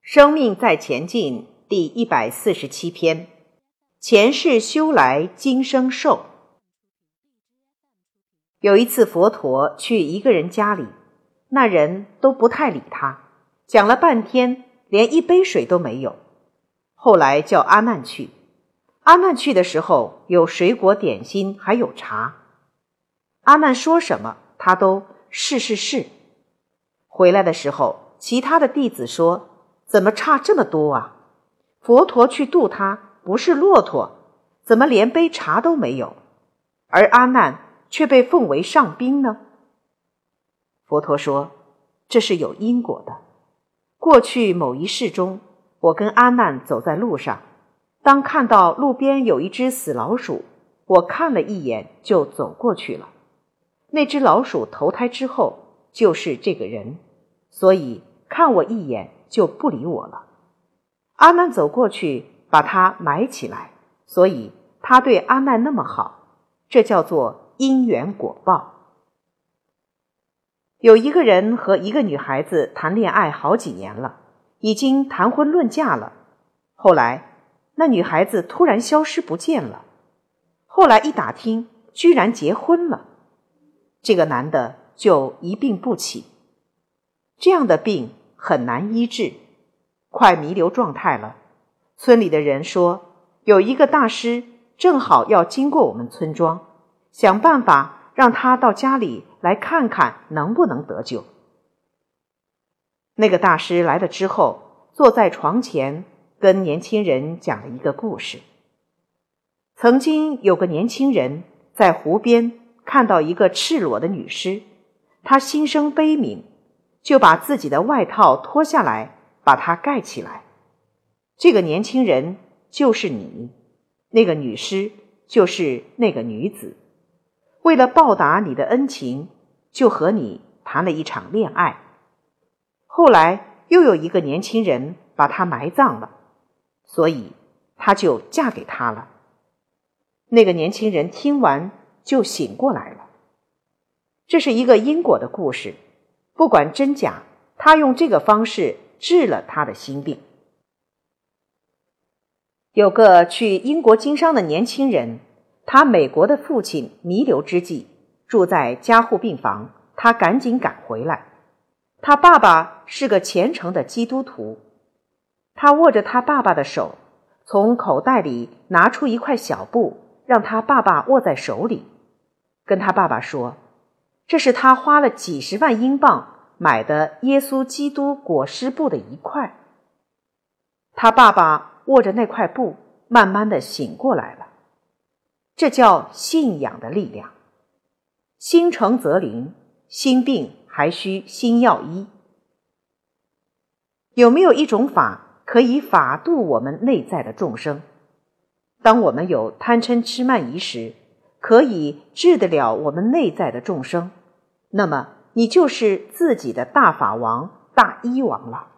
生命在前进，第一百四十七篇：前世修来，今生受。有一次，佛陀去一个人家里，那人都不太理他，讲了半天，连一杯水都没有。后来叫阿难去，阿难去的时候，有水果点心，还有茶。阿难说什么，他都是是是。回来的时候，其他的弟子说。怎么差这么多啊？佛陀去渡他不是骆驼，怎么连杯茶都没有？而阿难却被奉为上宾呢？佛陀说：“这是有因果的。过去某一世中，我跟阿难走在路上，当看到路边有一只死老鼠，我看了一眼就走过去了。那只老鼠投胎之后就是这个人，所以看我一眼。”就不理我了。阿难走过去，把他埋起来，所以他对阿难那么好，这叫做因缘果报。有一个人和一个女孩子谈恋爱好几年了，已经谈婚论嫁了。后来那女孩子突然消失不见了，后来一打听，居然结婚了。这个男的就一病不起，这样的病。很难医治，快弥留状态了。村里的人说，有一个大师正好要经过我们村庄，想办法让他到家里来看看能不能得救。那个大师来了之后，坐在床前跟年轻人讲了一个故事。曾经有个年轻人在湖边看到一个赤裸的女尸，他心生悲悯。就把自己的外套脱下来，把它盖起来。这个年轻人就是你，那个女尸就是那个女子。为了报答你的恩情，就和你谈了一场恋爱。后来又有一个年轻人把她埋葬了，所以她就嫁给他了。那个年轻人听完就醒过来了。这是一个因果的故事。不管真假，他用这个方式治了他的心病。有个去英国经商的年轻人，他美国的父亲弥留之际住在加护病房，他赶紧赶回来。他爸爸是个虔诚的基督徒，他握着他爸爸的手，从口袋里拿出一块小布，让他爸爸握在手里，跟他爸爸说。这是他花了几十万英镑买的耶稣基督裹尸布的一块。他爸爸握着那块布，慢慢的醒过来了。这叫信仰的力量。心诚则灵，心病还需心药医。有没有一种法可以法度我们内在的众生？当我们有贪嗔痴慢疑时。可以治得了我们内在的众生，那么你就是自己的大法王、大医王了。